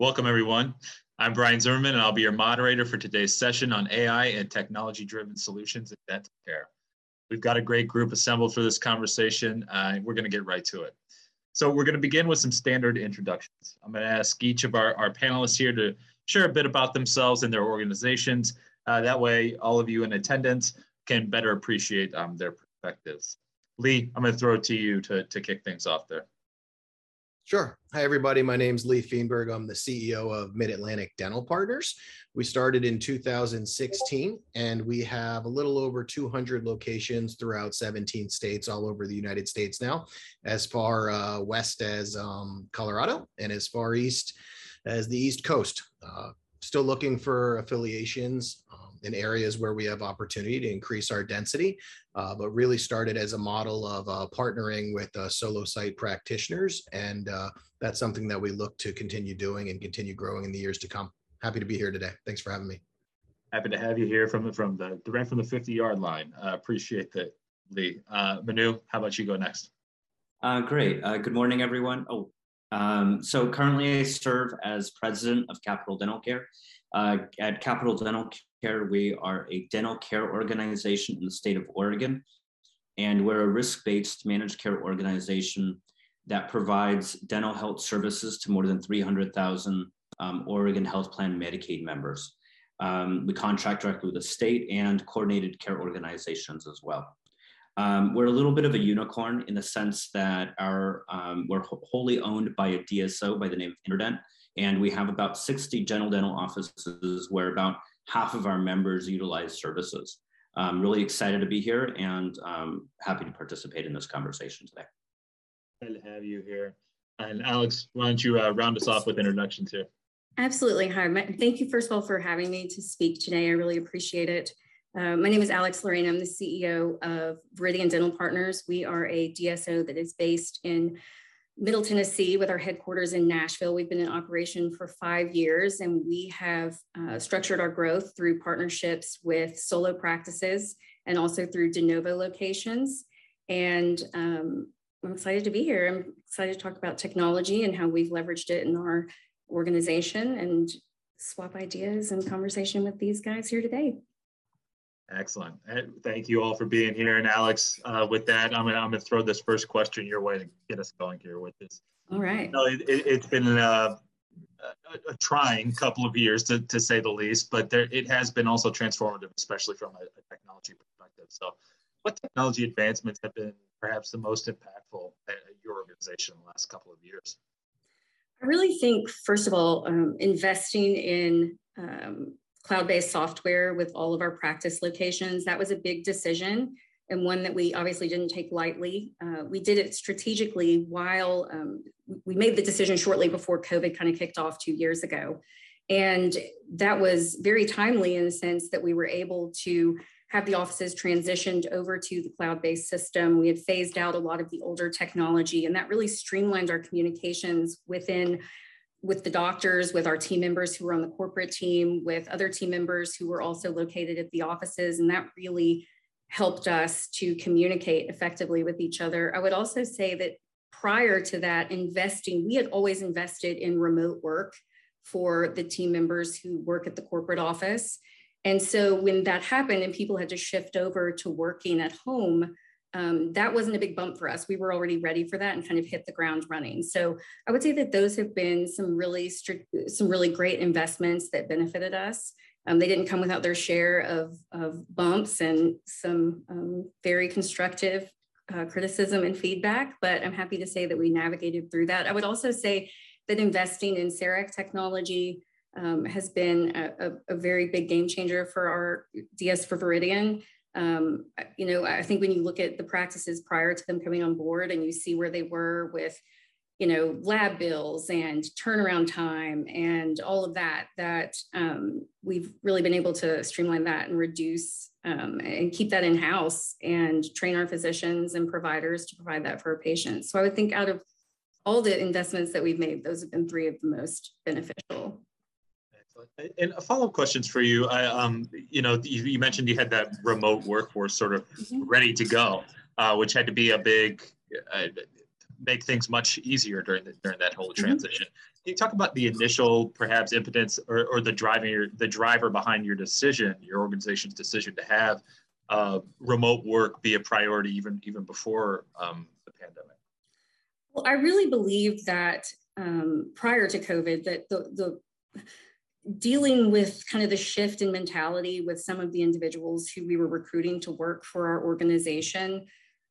Welcome, everyone. I'm Brian Zimmerman, and I'll be your moderator for today's session on AI and technology-driven solutions in dental care. We've got a great group assembled for this conversation. Uh, we're going to get right to it. So we're going to begin with some standard introductions. I'm going to ask each of our, our panelists here to share a bit about themselves and their organizations. Uh, that way, all of you in attendance can better appreciate um, their perspectives. Lee, I'm going to throw it to you to, to kick things off there. Sure. Hi, everybody. My name is Lee Feenberg. I'm the CEO of Mid Atlantic Dental Partners. We started in 2016 and we have a little over 200 locations throughout 17 states all over the United States now, as far uh, west as um, Colorado and as far east as the East Coast. Uh, still looking for affiliations um, in areas where we have opportunity to increase our density, uh, but really started as a model of uh, partnering with uh, solo site practitioners. And uh, that's something that we look to continue doing and continue growing in the years to come. Happy to be here today. Thanks for having me. Happy to have you here from the, from the direct from the 50 yard line. Uh, appreciate that, Lee. Uh, Manu, how about you go next? great. good morning, everyone. Oh, um, so currently I serve as president of Capital Dental Care. Uh, at Capital Dental Care, we are a dental care organization in the state of Oregon, and we're a risk-based managed care organization that provides dental health services to more than 300,000 um, Oregon Health Plan Medicaid members. Um, we contract directly with the state and coordinated care organizations as well. Um, we're a little bit of a unicorn in the sense that our um, we're wholly owned by a DSO by the name of Interdent, and we have about 60 general dental offices where about half of our members utilize services. I'm really excited to be here and um, happy to participate in this conversation today. Glad to have you here. And Alex, why don't you uh, round us off with introductions here? Absolutely. Hi. Thank you, first of all, for having me to speak today. I really appreciate it. Uh, my name is Alex Lorraine. I'm the CEO of Viridian Dental Partners. We are a DSO that is based in Middle Tennessee with our headquarters in Nashville. We've been in operation for five years and we have uh, structured our growth through partnerships with solo practices and also through de novo locations. And um, I'm excited to be here. I'm excited to talk about technology and how we've leveraged it in our organization and swap ideas and conversation with these guys here today. Excellent. Thank you all for being here. And Alex, uh, with that, I'm gonna, I'm gonna throw this first question your way to get us going here with this. All right. You know, it, has it, been a, a, a, trying couple of years to, to say the least, but there, it has been also transformative, especially from a, a technology perspective. So what technology advancements have been perhaps the most impactful at your organization in the last couple of years? I really think, first of all, um, investing in um, cloud-based software with all of our practice locations. That was a big decision and one that we obviously didn't take lightly. Uh, we did it strategically while um, we made the decision shortly before COVID kind of kicked off two years ago. And that was very timely in the sense that we were able to have the offices transitioned over to the cloud-based system. We had phased out a lot of the older technology and that really streamlined our communications within with the doctors, with our team members who were on the corporate team, with other team members who were also located at the offices. And that really helped us to communicate effectively with each other. I would also say that prior to that, investing, we had always invested in remote work for the team members who work at the corporate office. And so when that happened and people had to shift over to working at home, um, that wasn't a big bump for us. We were already ready for that and kind of hit the ground running. So I would say that those have been some really strict, some really great investments that benefited us. Um, they didn't come without their share of, of bumps and some um, very constructive uh, criticism and feedback, but I'm happy to say that we navigated through that. I would also say that investing in CEREC technology um, has been a, a, a, very big game changer for our DS for Viridian. Um, you know, I think when you look at the practices prior to them coming on board and you see where they were with, you know, lab bills and turnaround time and all of that, that um, we've really been able to streamline that and reduce um, and keep that in house and train our physicians and providers to provide that for our patients. So I would think out of all the investments that we've made, those have been three of the most beneficial. And follow-up questions for you. I, um, you know, you, you, mentioned you had that remote workforce sort of mm-hmm. ready to go, uh, which had to be a big, uh, make things much easier during the, during that whole mm-hmm. transition. you talk about the initial perhaps impotence or, or the driving the driver behind your decision, your organization's decision to have uh, remote work be a priority even even before um, the pandemic? Well, I really believe that um, prior to COVID, that the, the dealing with kind of the shift in mentality with some of the individuals who we were recruiting to work for our organization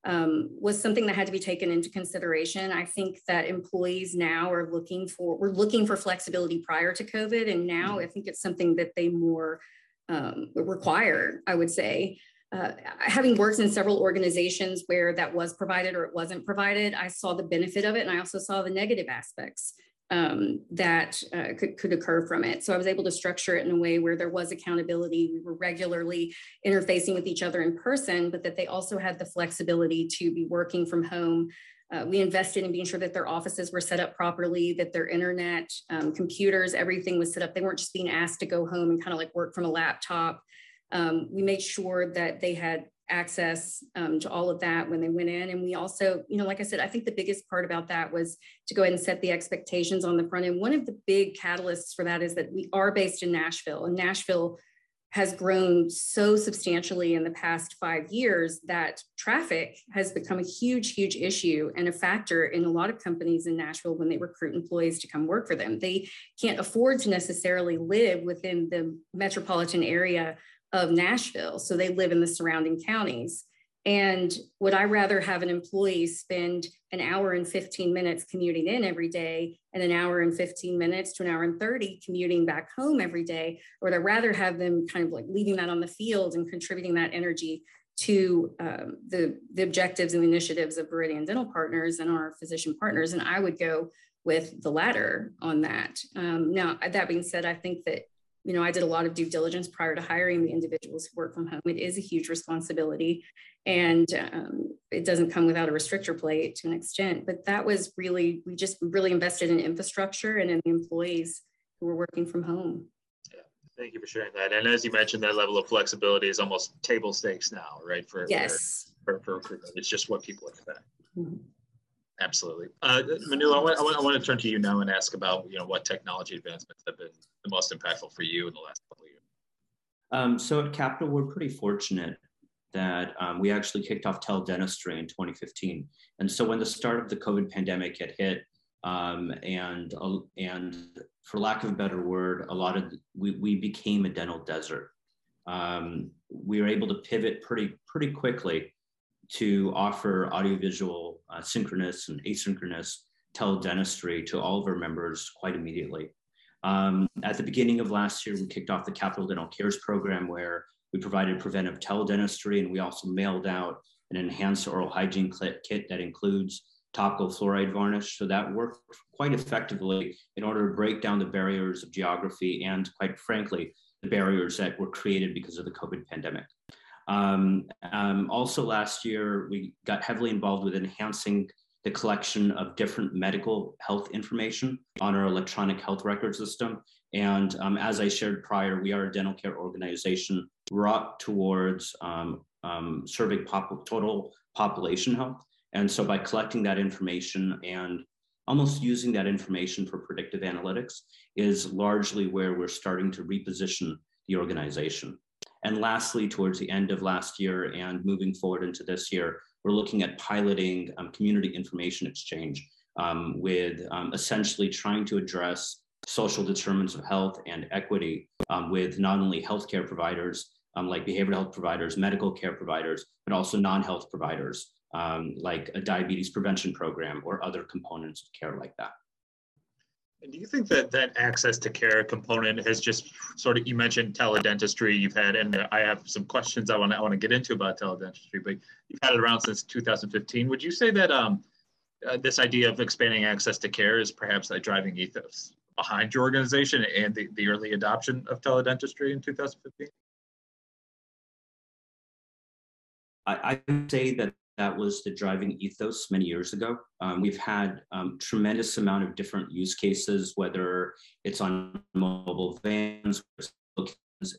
um, was something that had to be taken into consideration. I think that employees now are looking for, we're looking for flexibility prior to COVID. And now mm-hmm. I think it's something that they more um, require, I would say. Uh, having worked in several organizations where that was provided or it wasn't provided, I saw the benefit of it. And I also saw the negative aspects um, that uh, could, could occur from it. So I was able to structure it in a way where there was accountability. We were regularly interfacing with each other in person, but that they also had the flexibility to be working from home. Uh, we invested in being sure that their offices were set up properly, that their internet, um, computers, everything was set up. They weren't just being asked to go home and kind of like work from a laptop. Um, we made sure that they had access um, to all of that when they went in. And we also, you know, like I said, I think the biggest part about that was to go ahead and set the expectations on the front end. One of the big catalysts for that is that we are based in Nashville, and Nashville has grown so substantially in the past five years that traffic has become a huge, huge issue and a factor in a lot of companies in Nashville when they recruit employees to come work for them. They can't afford to necessarily live within the metropolitan area of Nashville. So they live in the surrounding counties. And would I rather have an employee spend an hour and 15 minutes commuting in every day and an hour and 15 minutes to an hour and 30 commuting back home every day? Or would I rather have them kind of like leaving that on the field and contributing that energy to um, the, the objectives and initiatives of Viridian Dental Partners and our physician partners? And I would go with the latter on that. Um, now, that being said, I think that you know, I did a lot of due diligence prior to hiring the individuals who work from home. It is a huge responsibility and um, it doesn't come without a restrictor plate to an extent. But that was really, we just really invested in infrastructure and in the employees who were working from home. Yeah, thank you for sharing that. And as you mentioned, that level of flexibility is almost table stakes now, right? For yes, for, for recruitment, it's just what people expect. Mm-hmm. Absolutely. Uh, Manu, I want, I, want, I want to turn to you now and ask about, you know, what technology advancements have been the most impactful for you in the last couple of years. Um, so at Capital, we're pretty fortunate that um, we actually kicked off teledentistry in 2015. And so when the start of the COVID pandemic had hit, um, and uh, and for lack of a better word, a lot of we, we became a dental desert. Um, we were able to pivot pretty pretty quickly to offer audiovisual uh, synchronous and asynchronous teledentistry to all of our members quite immediately. Um, at the beginning of last year, we kicked off the Capital Dental Cares program where we provided preventive teledentistry and we also mailed out an enhanced oral hygiene kit that includes topical fluoride varnish. So that worked quite effectively in order to break down the barriers of geography and quite frankly, the barriers that were created because of the COVID pandemic. Um, um, also last year, we got heavily involved with enhancing the collection of different medical health information on our electronic health record system. And um, as I shared prior, we are a dental care organization brought towards um, um, serving pop- total population health. And so by collecting that information and almost using that information for predictive analytics is largely where we're starting to reposition the organization. And lastly, towards the end of last year and moving forward into this year, we're looking at piloting um, community information exchange um, with um, essentially trying to address social determinants of health and equity um, with not only healthcare providers um, like behavioral health providers, medical care providers, but also non-health providers um, like a diabetes prevention program or other components of care like that. And do you think that that access to care component has just sort of, you mentioned teledentistry you've had, and I have some questions I want to, I want to get into about teledentistry, but you've had it around since 2015. Would you say that um, uh, this idea of expanding access to care is perhaps a driving ethos behind your organization and the, the early adoption of teledentistry in 2015? I, I would say that that was the driving ethos many years ago. Um, we've had um, tremendous amount of different use cases, whether it's on mobile vans,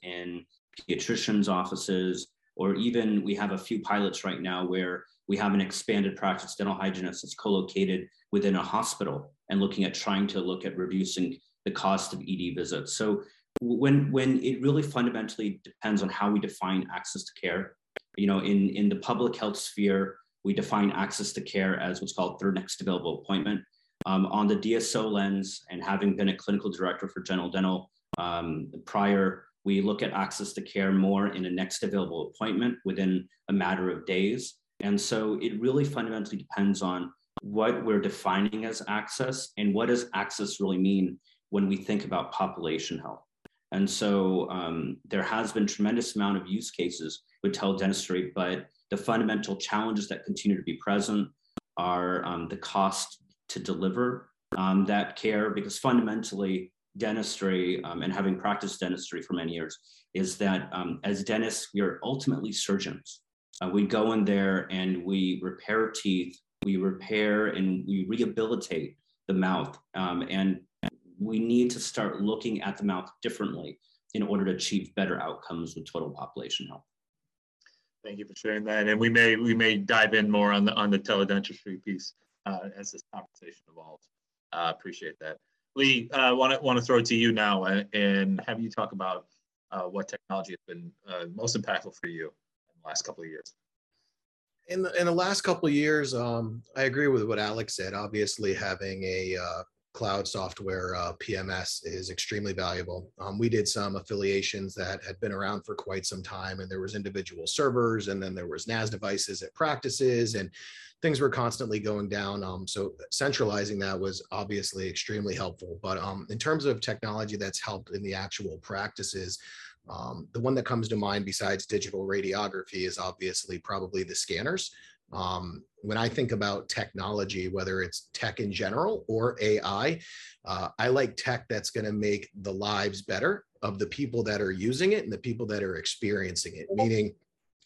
in pediatricians' offices, or even we have a few pilots right now where we have an expanded practice dental hygienist that's co-located within a hospital and looking at trying to look at reducing the cost of ED visits. So when when it really fundamentally depends on how we define access to care. You know, in in the public health sphere, we define access to care as what's called third next available appointment. Um, on the DSO lens, and having been a clinical director for General Dental um, prior, we look at access to care more in a next available appointment within a matter of days. And so it really fundamentally depends on what we're defining as access and what does access really mean when we think about population health. And so um, there has been tremendous amount of use cases with teledentistry, but the fundamental challenges that continue to be present are um, the cost to deliver um, that care, because fundamentally dentistry um, and having practiced dentistry for many years is that um, as dentists, we are ultimately surgeons. Uh, we go in there and we repair teeth, we repair and we rehabilitate the mouth. Um, and we need to start looking at the mouth differently in order to achieve better outcomes with total population health. Thank you for sharing that, and we may we may dive in more on the on the teledentistry piece uh, as this conversation evolves. Uh, appreciate that, Lee. I want to want to throw it to you now and, and have you talk about uh, what technology has been uh, most impactful for you in the last couple of years. In the, in the last couple of years, um, I agree with what Alex said. Obviously, having a uh, cloud software uh, PMS is extremely valuable. Um, we did some affiliations that had been around for quite some time, and there was individual servers, and then there was NAS devices at practices, and things were constantly going down. Um, so centralizing that was obviously extremely helpful. But um, in terms of technology that's helped in the actual practices, um, the one that comes to mind besides digital radiography is obviously probably the scanners. Um, when I think about technology, whether it's tech in general or AI, uh, I like tech that's going to make the lives better of the people that are using it and the people that are experiencing it, meaning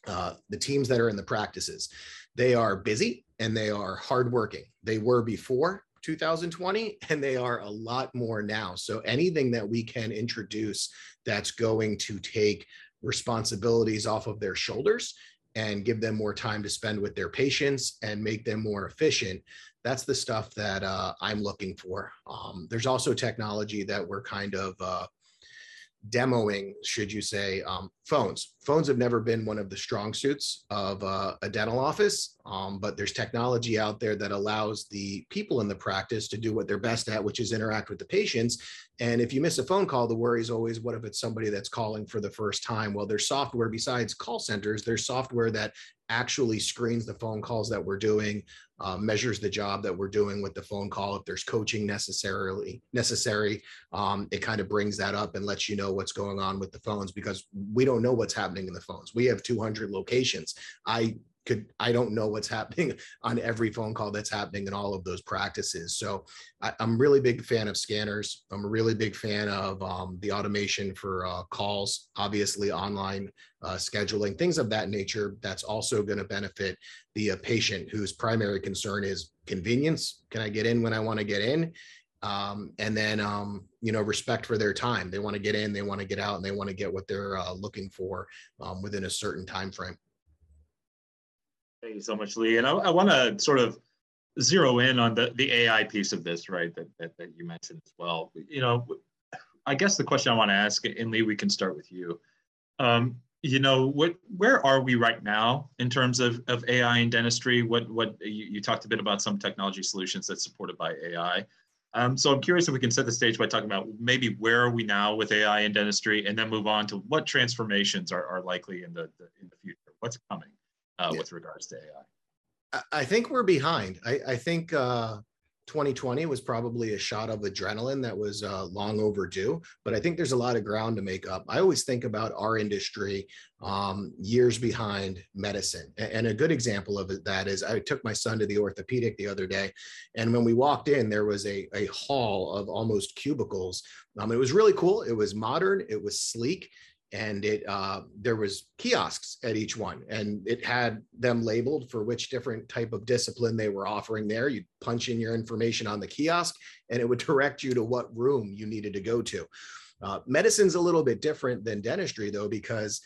uh, the teams that are in the practices. They are busy and they are hardworking. They were before 2020 and they are a lot more now. So anything that we can introduce that's going to take responsibilities off of their shoulders and give them more time to spend with their patients and make them more efficient that's the stuff that uh, i'm looking for. Um, there's also technology that we're kind of uh, demoing, should you say, um, phones. Phones have never been one of the strong suits of uh, a dental office, um, but there's technology out there that allows the people in the practice to do what they're best at, which is interact with the patients. And if you miss a phone call, the worry is always, what if it's somebody that's calling for the first time? Well, there's software besides call centers, there's software that actually screens the phone calls that we're doing, uh, measures the job that we're doing with the phone call. If there's coaching necessarily necessary, um, it kind of brings that up and lets you know what's going on with the phones because we don't know what's happening in the phones. We have 200 locations. I could I don't know what's happening on every phone call that's happening in all of those practices. So I, am really big fan of scanners. I'm a really big fan of um, the automation for uh, calls, obviously online uh, scheduling, things of that nature. That's also going to benefit the uh, patient whose primary concern is convenience. Can I get in when I want to get in? Um, and then um, you know respect for their time. They want to get in, they want to get out, and they want to get what they're uh, looking for um, within a certain time frame. Thank you so much, Lee. And I, I want to sort of zero in on the, the AI piece of this, right, that, that, that you mentioned as well. You know, I guess the question I want to ask, and Lee, we can start with you. Um, you know, what, where are we right now in terms of, of AI in dentistry? What, what you, you talked a bit about some technology solutions that's supported by AI. Um, so I'm curious if we can set the stage by talking about maybe where are we now with AI in dentistry, and then move on to what transformations are, are likely in the, the in the future. What's coming? Uh, yeah. with regards to AI? I think we're behind. I, I think uh, 2020 was probably a shot of adrenaline that was uh, long overdue, but I think there's a lot of ground to make up. I always think about our industry um, years behind medicine. And a good example of that is I took my son to the orthopedic the other day, and when we walked in, there was a, a hall of almost cubicles. Um, it was really cool. It was modern, it was sleek, and it uh, there was kiosks at each one and it had them labeled for which different type of discipline they were offering there you'd punch in your information on the kiosk and it would direct you to what room you needed to go to uh, medicine's a little bit different than dentistry though because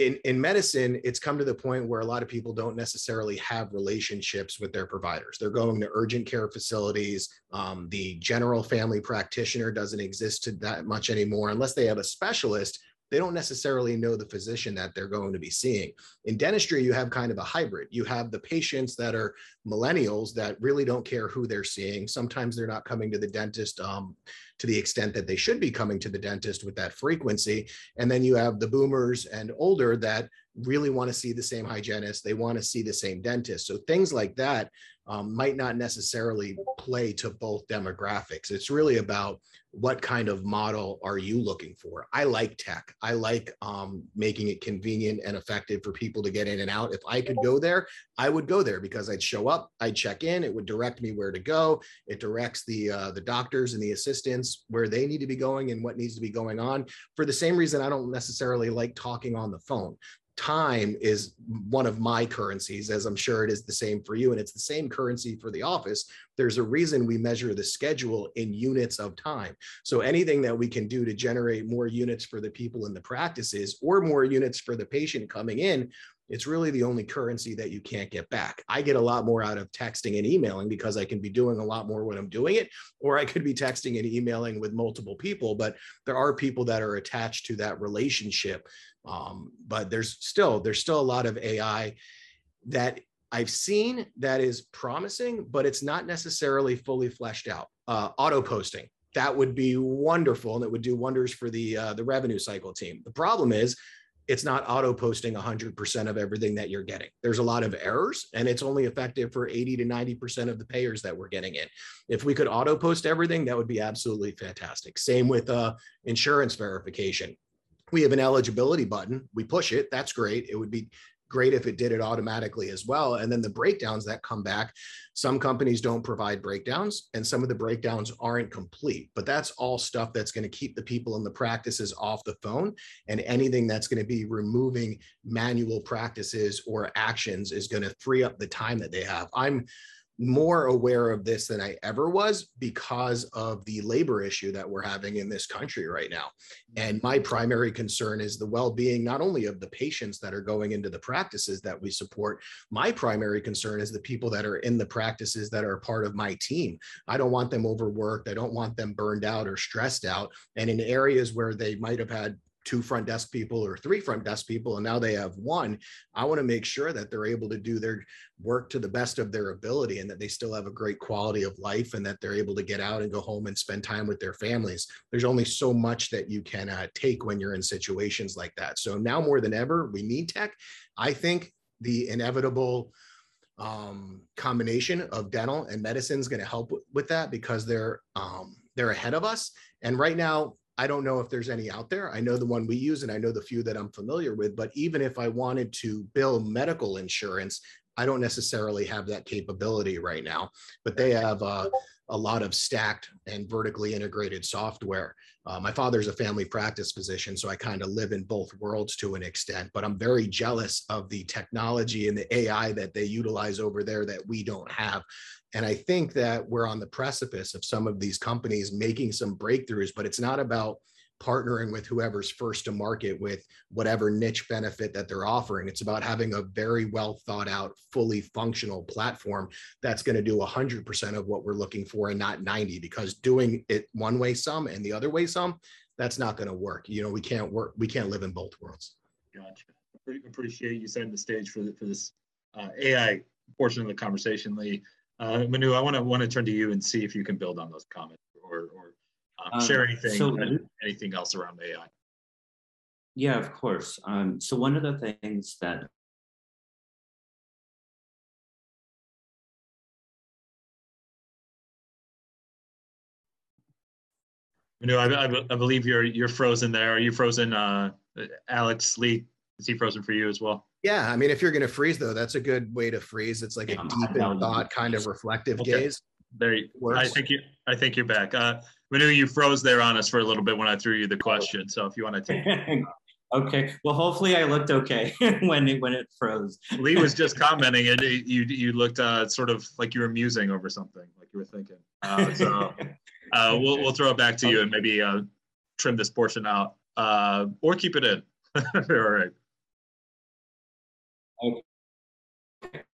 in, in medicine, it's come to the point where a lot of people don't necessarily have relationships with their providers. They're going to urgent care facilities. Um, the general family practitioner doesn't exist that much anymore unless they have a specialist they don't necessarily know the physician that they're going to be seeing. In dentistry, you have kind of a hybrid. You have the patients that are millennials that really don't care who they're seeing. Sometimes they're not coming to the dentist um, to the extent that they should be coming to the dentist with that frequency. And then you have the boomers and older that really want to see the same hygienist. They want to see the same dentist. So things like that um, might not necessarily play to both demographics. It's really about what kind of model are you looking for? I like tech. I like um, making it convenient and effective for people to get in and out. If I could go there, I would go there because I'd show up, I'd check in, it would direct me where to go. It directs the uh, the doctors and the assistants where they need to be going and what needs to be going on. For the same reason, I don't necessarily like talking on the phone time is one of my currencies, as I'm sure it is the same for you. And it's the same currency for the office. There's a reason we measure the schedule in units of time. So anything that we can do to generate more units for the people in the practices or more units for the patient coming in, it's really the only currency that you can't get back. I get a lot more out of texting and emailing because I can be doing a lot more when I'm doing it, or I could be texting and emailing with multiple people. But there are people that are attached to that relationship um, but there's still there's still a lot of AI that I've seen that is promising, but it's not necessarily fully fleshed out. Uh, auto posting that would be wonderful and it would do wonders for the uh, the revenue cycle team. The problem is it's not auto posting 100% of everything that you're getting. There's a lot of errors and it's only effective for 80 to 90% of the payers that we're getting in. If we could auto post everything, that would be absolutely fantastic. Same with uh, insurance verification we have an eligibility button. We push it. That's great. It would be great if it did it automatically as well. And then the breakdowns that come back, some companies don't provide breakdowns and some of the breakdowns aren't complete, but that's all stuff that's going to keep the people in the practices off the phone. And anything that's going to be removing manual practices or actions is going to free up the time that they have. I'm more aware of this than I ever was because of the labor issue that we're having in this country right now. And my primary concern is the well being not only of the patients that are going into the practices that we support, my primary concern is the people that are in the practices that are part of my team. I don't want them overworked. I don't want them burned out or stressed out. And in areas where they might have had two front desk people or three front desk people and now they have one i want to make sure that they're able to do their work to the best of their ability and that they still have a great quality of life and that they're able to get out and go home and spend time with their families. There's only so much that you can uh, take when you're in situations like that. So now more than ever we need tech. I think the inevitable um, combination of dental and medicine is going to help with that because they're um, they're ahead of us. And right now I don't know if there's any out there. I know the one we use and I know the few that I'm familiar with, but even if I wanted to bill medical insurance, I don't necessarily have that capability right now, but they have uh, a lot of stacked and vertically integrated software. Uh, my father's a family practice physician, so I kind of live in both worlds to an extent, but I'm very jealous of the technology and the AI that they utilize over there that we don't have. And I think that we're on the precipice of some of these companies making some breakthroughs, but it's not about partnering with whoever's first to market with whatever niche benefit that they're offering. It's about having a very well thought out, fully functional platform that's going to do 100% of what we're looking for and not 90 because doing it one way some and the other way some, that's not going to work. You know, we can't work, we can't live in both worlds. Gotcha. Appreciate you setting the stage for, the, for this uh, AI portion of the conversation, Lee. Uh, Manu, I want to want to turn to you and see if you can build on those comments or, or um, um, share anything so, anything else around AI. Yeah, of course. Um, so one of the things that Manu, I, I, I, believe you're you're frozen there. Are you frozen, uh, Alex Lee? Is he frozen for you as well? Yeah, I mean, if you're going to freeze though, that's a good way to freeze. It's like a deep in thought, kind of reflective okay. gaze. There, you, I think you. I think you're back. Uh, Manu, you froze there on us for a little bit when I threw you the question. So if you want to take. okay. Well, hopefully I looked okay when it when it froze. Lee was just commenting, and you you looked uh, sort of like you were musing over something, like you were thinking. Uh, so uh, we'll we'll throw it back to you and maybe uh, trim this portion out, uh, or keep it in. All right.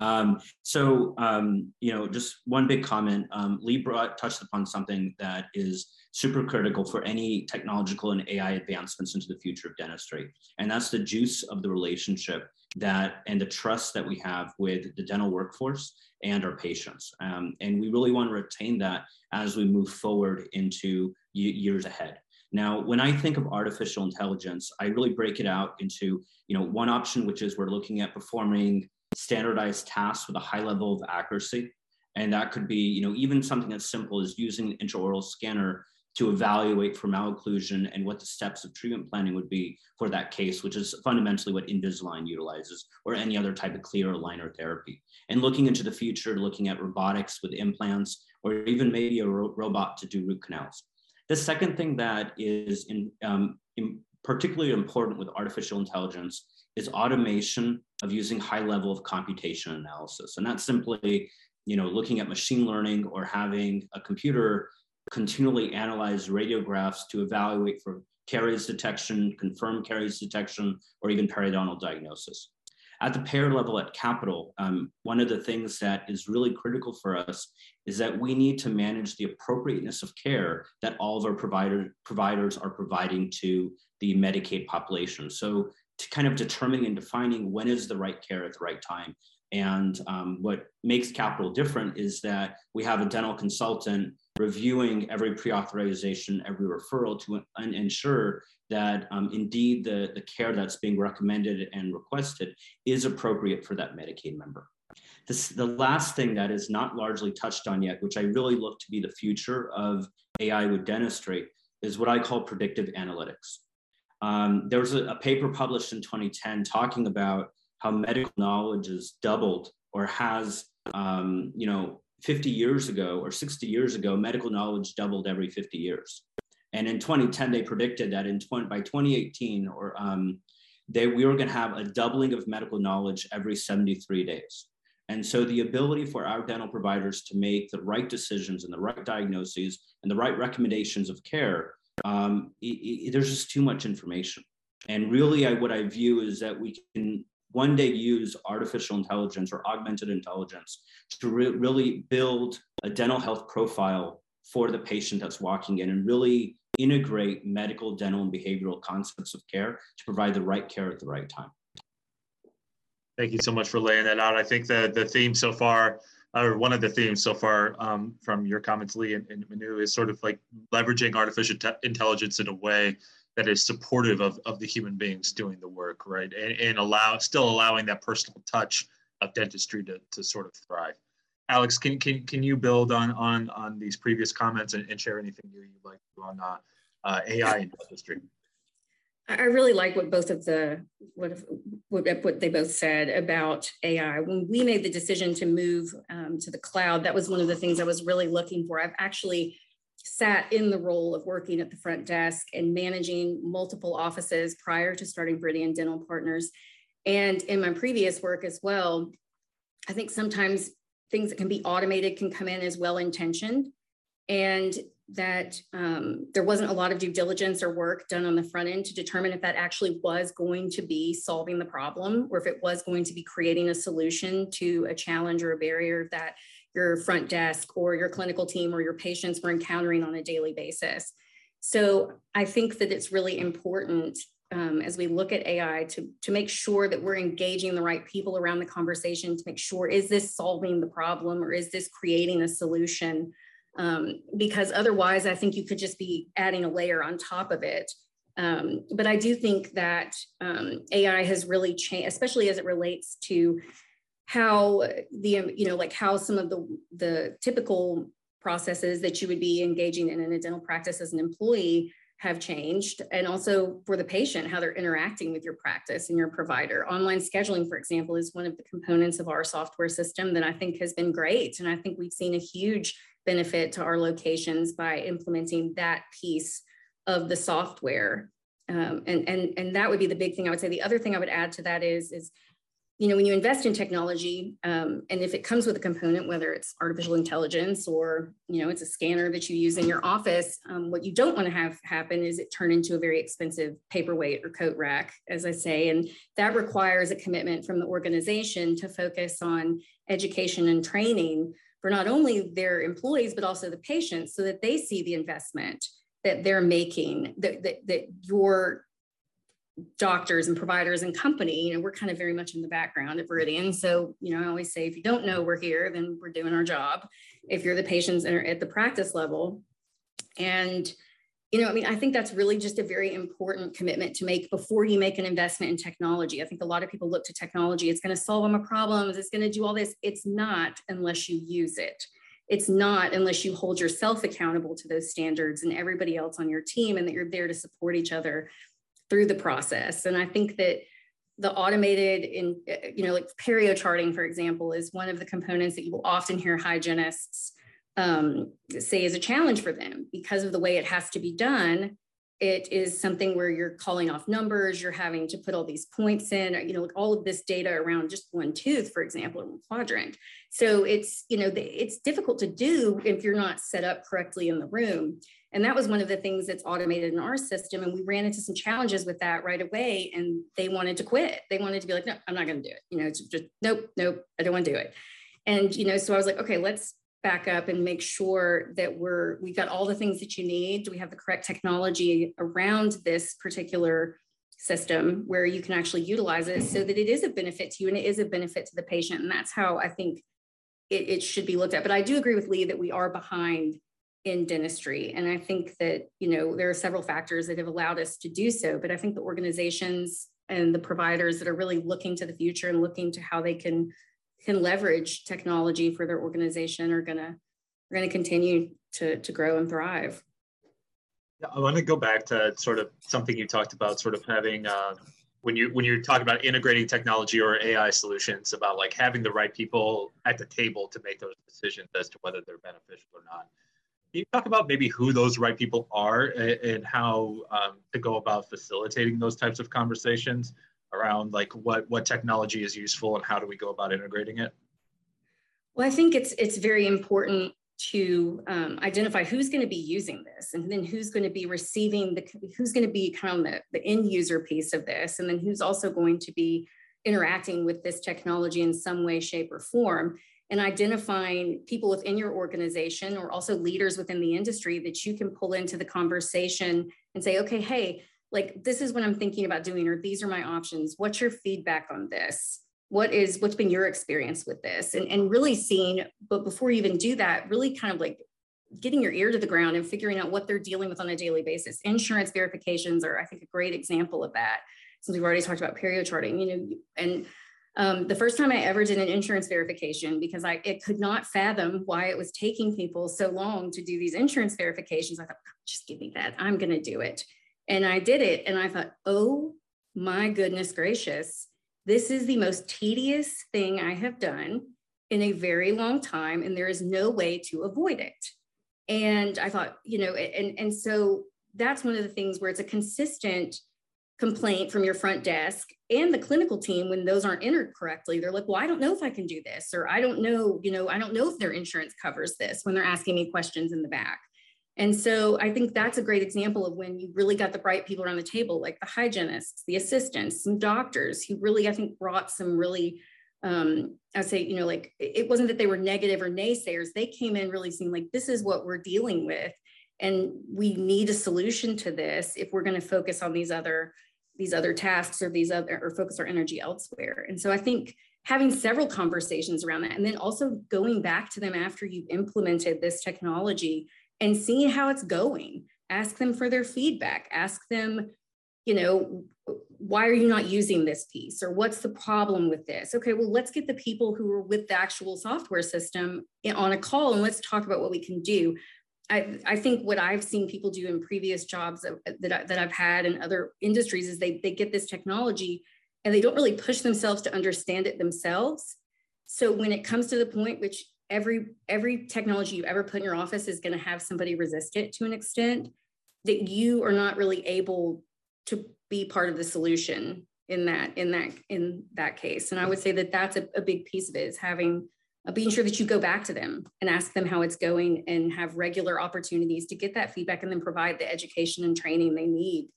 Um, so, um, you know, just one big comment. Um, Lee brought, touched upon something that is super critical for any technological and AI advancements into the future of dentistry. And that's the juice of the relationship that and the trust that we have with the dental workforce and our patients. Um, and we really want to retain that as we move forward into years ahead. Now, when I think of artificial intelligence, I really break it out into, you know, one option, which is we're looking at performing standardized tasks with a high level of accuracy. And that could be, you know, even something as simple as using an intraoral scanner to evaluate for malocclusion and what the steps of treatment planning would be for that case, which is fundamentally what Invisalign utilizes or any other type of clear aligner therapy. And looking into the future, looking at robotics with implants or even maybe a ro robot to do root canals. The second thing that is in, um, in particularly important with artificial intelligence is automation of using high level of computation analysis. And that's simply, you know, looking at machine learning or having a computer continually analyze radiographs to evaluate for caries detection, confirm caries detection, or even periodontal diagnosis. At the payer level at Capital, um, one of the things that is really critical for us is that we need to manage the appropriateness of care that all of our provider, providers are providing to the Medicaid population. So kind of determining and defining when is the right care at the right time. And um, what makes Capital different is that we have a dental consultant reviewing every pre-authorization, every referral to ensure that um, indeed the, the care that's being recommended and requested is appropriate for that Medicaid member. This, the last thing that is not largely touched on yet, which I really look to be the future of AI with dentistry, is what I call predictive analytics. Um, there was a, a paper published in 2010 talking about how medical knowledge is doubled or has, um, you know, 50 years ago or 60 years ago, medical knowledge doubled every 50 years. And in 2010, they predicted that in 20, by 2018, or um, they, we were going to have a doubling of medical knowledge every 73 days. And so the ability for our dental providers to make the right decisions and the right diagnoses and the right recommendations of care, um, it, it, there's just too much information. And really, I, what I view is that we can one day use artificial intelligence or augmented intelligence to re really build a dental health profile for the patient that's walking in and really integrate medical, dental, and behavioral concepts of care to provide the right care at the right time. Thank you so much for laying that out. I think that the theme so far, or one of the themes so far um, from your comments, Lee and, and Manu, is sort of like leveraging artificial intelligence in a way that is supportive of, of the human beings doing the work, right? And, and allow still allowing that personal touch of dentistry to, to sort of thrive. Alex, can, can, can you build on, on, on these previous comments and, and share anything you, you'd like to on uh, uh, AI in dentistry? I really like what both of the what, what what they both said about AI. When we made the decision to move um, to the cloud, that was one of the things I was really looking for. I've actually sat in the role of working at the front desk and managing multiple offices prior to starting Viridian Dental Partners. And in my previous work as well, I think sometimes things that can be automated can come in as well intentioned. And that um, there wasn't a lot of due diligence or work done on the front end to determine if that actually was going to be solving the problem or if it was going to be creating a solution to a challenge or a barrier that your front desk or your clinical team or your patients were encountering on a daily basis. So I think that it's really important um, as we look at AI to, to make sure that we're engaging the right people around the conversation to make sure is this solving the problem or is this creating a solution? Um, because otherwise, I think you could just be adding a layer on top of it. Um, but I do think that um, AI has really changed, especially as it relates to how the you know like how some of the the typical processes that you would be engaging in in a dental practice as an employee have changed. And also for the patient how they're interacting with your practice and your provider. Online scheduling for example is one of the components of our software system that i think has been great. And i think we've seen a huge benefit to our locations by implementing that piece of the software um, and and and that would be the big thing i would say the other thing i would add to that is is you know, when you invest in technology, um, and if it comes with a component, whether it's artificial intelligence or, you know, it's a scanner that you use in your office, um, what you don't want to have happen is it turn into a very expensive paperweight or coat rack, as I say. And that requires a commitment from the organization to focus on education and training for not only their employees, but also the patients so that they see the investment that they're making, that, that, that your doctors and providers and company, you know, we're kind of very much in the background at Viridian. So, you know, I always say if you don't know we're here, then we're doing our job. If you're the patients at the practice level. And, you know, I mean, I think that's really just a very important commitment to make before you make an investment in technology. I think a lot of people look to technology, it's going to solve them a problems, it's going to do all this. It's not unless you use it. It's not unless you hold yourself accountable to those standards and everybody else on your team and that you're there to support each other through the process. And I think that the automated in you know like perio charting for example is one of the components that you will often hear hygienists um, say is a challenge for them. Because of the way it has to be done it is something where you're calling off numbers you're having to put all these points in you know all of this data around just one tooth for example in one quadrant. So it's you know it's difficult to do if you're not set up correctly in the room. And that was one of the things that's automated in our system and we ran into some challenges with that right away and they wanted to quit. They wanted to be like no i'm not going to do it. You know it's just nope nope i don't want to do it. And you know so i was like okay let's back up and make sure that we're we've got all the things that you need. Do we have the correct technology around this particular system where you can actually utilize it so that it is a benefit to you and it is a benefit to the patient? And that's how i think it, it should be looked at. But i do agree with lee that we are behind in dentistry. And i think that you know there are several factors that have allowed us to do so. But i think the organizations and the providers that are really looking to the future and looking to how they can can leverage technology for their organization are going to are going to continue to to grow and thrive. Yeah, I want to go back to sort of something you talked about, sort of having uh, when you when you're talking about integrating technology or AI solutions, about like having the right people at the table to make those decisions as to whether they're beneficial or not. Can you talk about maybe who those right people are and, and how um, to go about facilitating those types of conversations? Around like what what technology is useful and how do we go about integrating it? Well, I think it's it's very important to um, identify who's going to be using this and then who's going to be receiving the who's going to be kind of the, the end user piece of this and then who's also going to be interacting with this technology in some way shape or form and identifying people within your organization or also leaders within the industry that you can pull into the conversation and say okay hey like this is what i'm thinking about doing or these are my options what's your feedback on this what is what's been your experience with this and, and really seeing but before you even do that really kind of like getting your ear to the ground and figuring out what they're dealing with on a daily basis insurance verifications are i think a great example of that since we've already talked about perio charting you know and um, the first time I ever did an insurance verification, because I it could not fathom why it was taking people so long to do these insurance verifications, I thought, just give me that. I'm going to do it. And I did it. And I thought, oh my goodness gracious, this is the most tedious thing I have done in a very long time. And there is no way to avoid it. And I thought, you know, and, and so that's one of the things where it's a consistent complaint from your front desk and the clinical team when those aren't entered correctly they're like well i don't know if i can do this or i don't know you know i don't know if their insurance covers this when they're asking me questions in the back and so I think that's a great example of when you really got the bright people around the table, like the hygienists, the assistants, some doctors who really, I think, brought some really, um, I'd say, you know, like it wasn't that they were negative or naysayers. They came in really seeing like, this is what we're dealing with. And we need a solution to this if we're going to focus on these other these other tasks or these other or focus our energy elsewhere. And so I think having several conversations around that and then also going back to them after you've implemented this technology and seeing how it's going. Ask them for their feedback. Ask them, you know, why are you not using this piece or what's the problem with this? Okay, well, let's get the people who are with the actual software system on a call and let's talk about what we can do. I, I think what I've seen people do in previous jobs that, I, that I've had in other industries is they, they get this technology and they don't really push themselves to understand it themselves. So when it comes to the point, which every every technology you ever put in your office is going to have somebody resist it to an extent that you are not really able to be part of the solution in that in that in that case. And i would say that that's a, a big piece of it is having uh, being sure that you go back to them and ask them how it's going and have regular opportunities to get that feedback and then provide the education and training they need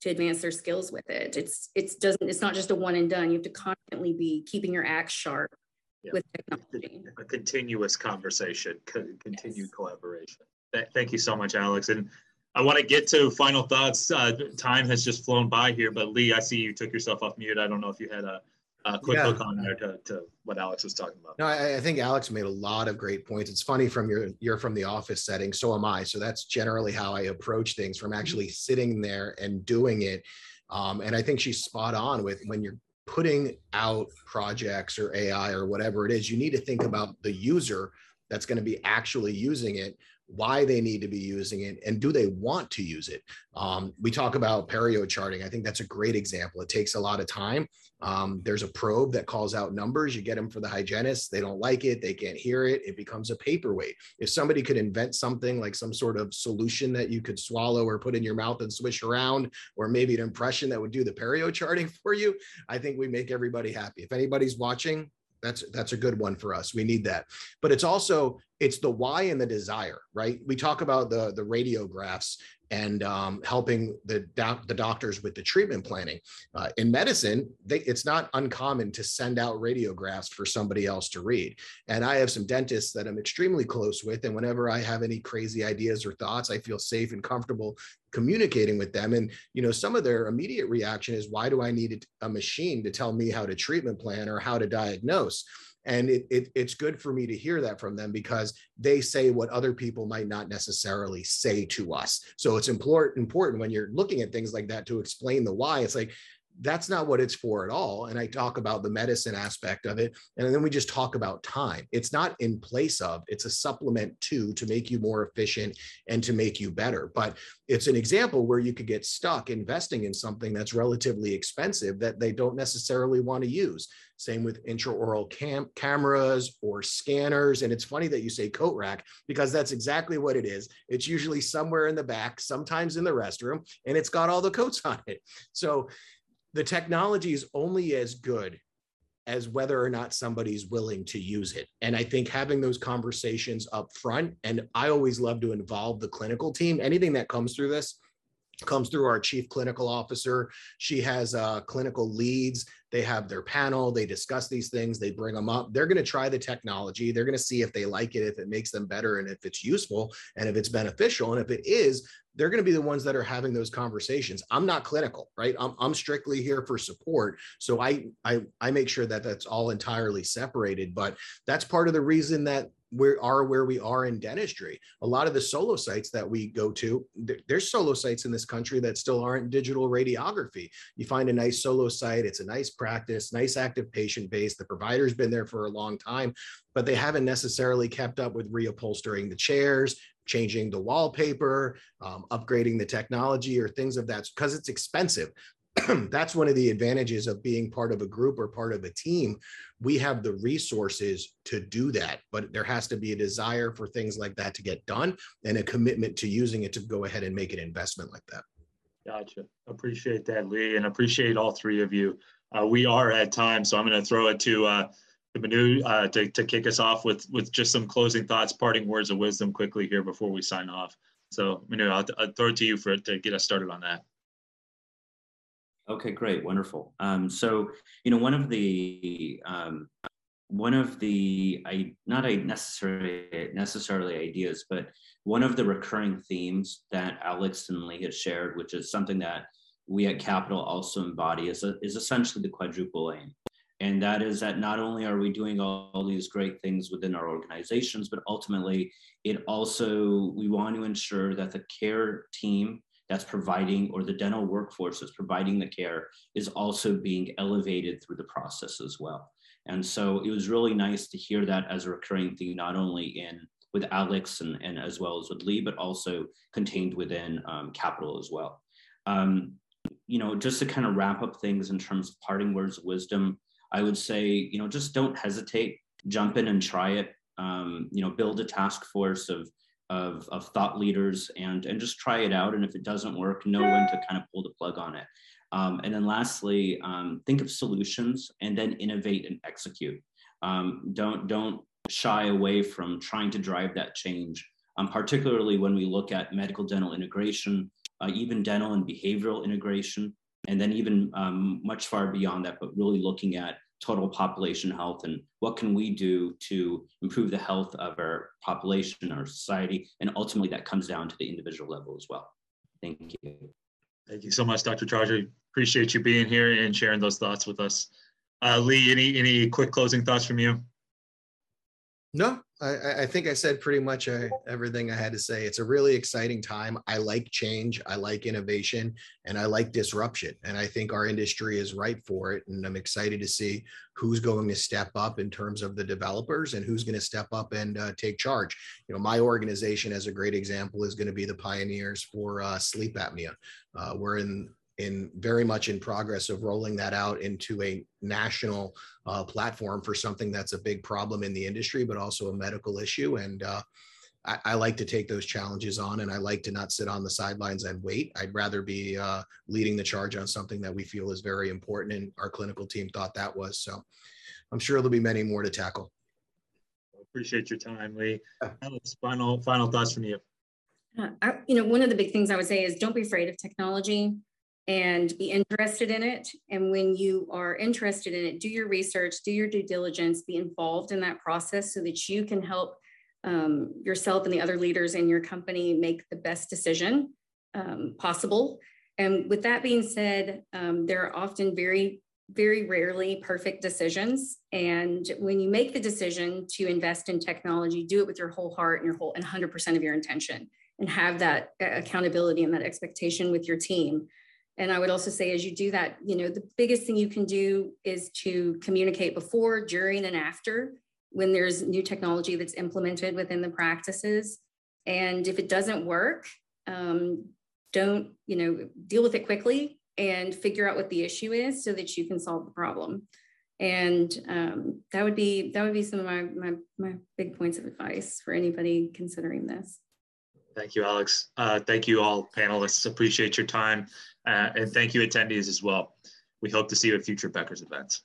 to advance their skills with it. It's it's doesn't it's not just a one and done. You have to constantly be keeping your axe sharp yeah. with technology a continuous conversation continued yes. collaboration thank you so much alex and I want to get to final thoughts. Uh, time has just flown by here, but Lee, I see you took yourself off mute. I don't know if you had a, a quick yeah. look on there to, to, what Alex was talking about. No, I, I, think Alex made a lot of great points. It's funny from your you're from the office setting, so am I. So that's generally how I approach things from actually sitting there and doing it. Um, and I think she's spot on with when you're putting out projects or AI or whatever it is, you need to think about the user that's going to be actually using it why they need to be using it and do they want to use it. Um, we talk about perio charting. I think that's a great example. It takes a lot of time. Um, there's a probe that calls out numbers. You get them for the hygienist. They don't like it. They can't hear it. It becomes a paperweight. If somebody could invent something like some sort of solution that you could swallow or put in your mouth and swish around or maybe an impression that would do the perio charting for you i think we make everybody happy. If anybody's watching that's that's a good one for us. We need that. But it's also it's the why and the desire right? We talk about the the radiographs and um, helping the doc- the doctors with the treatment planning. Uh, in medicine they, it's not uncommon to send out radiographs for somebody else to read. And i have some dentists that i'm extremely close with and whenever i have any crazy ideas or thoughts i feel safe and comfortable communicating with them. And you know some of their immediate reaction is why do i need a machine to tell me how to treatment plan or how to diagnose and it, it, it's good for me to hear that from them because they say what other people might not necessarily say to us. So it's important important when you're looking at things like that to explain the why. It's like that's not what it's for at all. And I talk about the medicine aspect of it. And then we just talk about time. It's not in place of, it's a supplement to, to make you more efficient and to make you better. But it's an example where you could get stuck investing in something that's relatively expensive that they don't necessarily want to use. Same with intraoral cam- cameras or scanners. And it's funny that you say coat rack because that's exactly what it is. It's usually somewhere in the back, sometimes in the restroom, and it's got all the coats on it. So the technology is only as good as whether or not somebody's willing to use it. And I think having those conversations up front, and I always love to involve the clinical team, anything that comes through this comes through our chief clinical officer. She has uh, clinical leads. They have their panel. They discuss these things. They bring them up. They're going to try the technology. They're going to see if they like it, if it makes them better, and if it's useful, and if it's beneficial. And if it is, they're going to be the ones that are having those conversations. I'm not clinical, right? I'm, I'm strictly here for support. So I, I, I make sure that that's all entirely separated. But that's part of the reason that we are where we are in dentistry. A lot of the solo sites that we go to, there's solo sites in this country that still aren't digital radiography. You find a nice solo site, it's a nice practice, nice active patient base. The provider's been there for a long time, but they haven't necessarily kept up with reupholstering the chairs, changing the wallpaper, um, upgrading the technology, or things of that because it's expensive. That's one of the advantages of being part of a group or part of a team. We have the resources to do that, but there has to be a desire for things like that to get done and a commitment to using it to go ahead and make an investment like that. Gotcha. Appreciate that, Lee, and appreciate all three of you. Uh, we are at time, so I'm going to throw it to uh, to Manu uh, to, to kick us off with with just some closing thoughts, parting words of wisdom quickly here before we sign off. So Manu, I'll, I'll throw it to you for to get us started on that. Okay, great, wonderful. Um, so you know, one of the um, one of the I not a necessarily necessarily ideas, but one of the recurring themes that Alex and Lee has shared, which is something that we at Capitol also embody, is a, is essentially the quadruple aim. And that is that not only are we doing all, all, these great things within our organizations, but ultimately it also, we want to ensure that the care team that's providing or the dental workforce that's providing the care is also being elevated through the process as well. And so it was really nice to hear that as a recurring theme, not only in with Alex and, and as well as with Lee, but also contained within um, Capitol as well. Um, you know, just to kind of wrap up things in terms of parting words of wisdom, I would say, you know, just don't hesitate, jump in and try it. Um, you know, build a task force of, of, of thought leaders and, and just try it out. And if it doesn't work, know when to kind of pull the plug on it. Um, and then lastly, um, think of solutions and then innovate and execute. Um, don't, don't shy away from trying to drive that change, um, particularly when we look at medical dental integration, uh, even dental and behavioral integration, and then even um, much far beyond that, but really looking at total population health and what can we do to improve the health of our population, our society, and ultimately that comes down to the individual level as well. Thank you. Thank you so much, Dr. Chaudhry. Appreciate you being here and sharing those thoughts with us. Uh, Lee, any any quick closing thoughts from you? No, I, I think I said pretty much uh, everything I had to say. It's a really exciting time. I like change, I like innovation, and I like disruption. And I think our industry is right for it. And I'm excited to see who's going to step up in terms of the developers and who's going to step up and uh, take charge. You know, my organization, as a great example, is going to be the pioneers for uh, sleep apnea. Uh, we're in in very much in progress of rolling that out into a national uh, platform for something that's a big problem in the industry, but also a medical issue. And uh, I, I, like to take those challenges on, and I like to not sit on the sidelines and wait. I'd rather be uh, leading the charge on something that we feel is very important, and our clinical team thought that was. So I'm sure there'll be many more to tackle. Appreciate your time, Lee. Alex, final final thoughts from you. Uh, I, you know, one of the big things I would say is don't be afraid of technology and be interested in it. And when you are interested in it, do your research, do your due diligence, be involved in that process so that you can help um, yourself and the other leaders in your company make the best decision um, possible. And with that being said, um, there are often very, very rarely perfect decisions. And when you make the decision to invest in technology, do it with your whole heart and your whole and 100% of your intention and have that accountability and that expectation with your team and I would also say, as you do that, you know, the biggest thing you can do is to communicate before, during, and after when there's new technology that's implemented within the practices. And if it doesn't work, um, don't, you know, deal with it quickly and figure out what the issue is so that you can solve the problem. And um, that would be that would be some of my, my my big points of advice for anybody considering this. Thank you, Alex. Uh, thank you all panelists. Appreciate your time. Uh, and thank you attendees as well. We hope to see you at future Becker's events.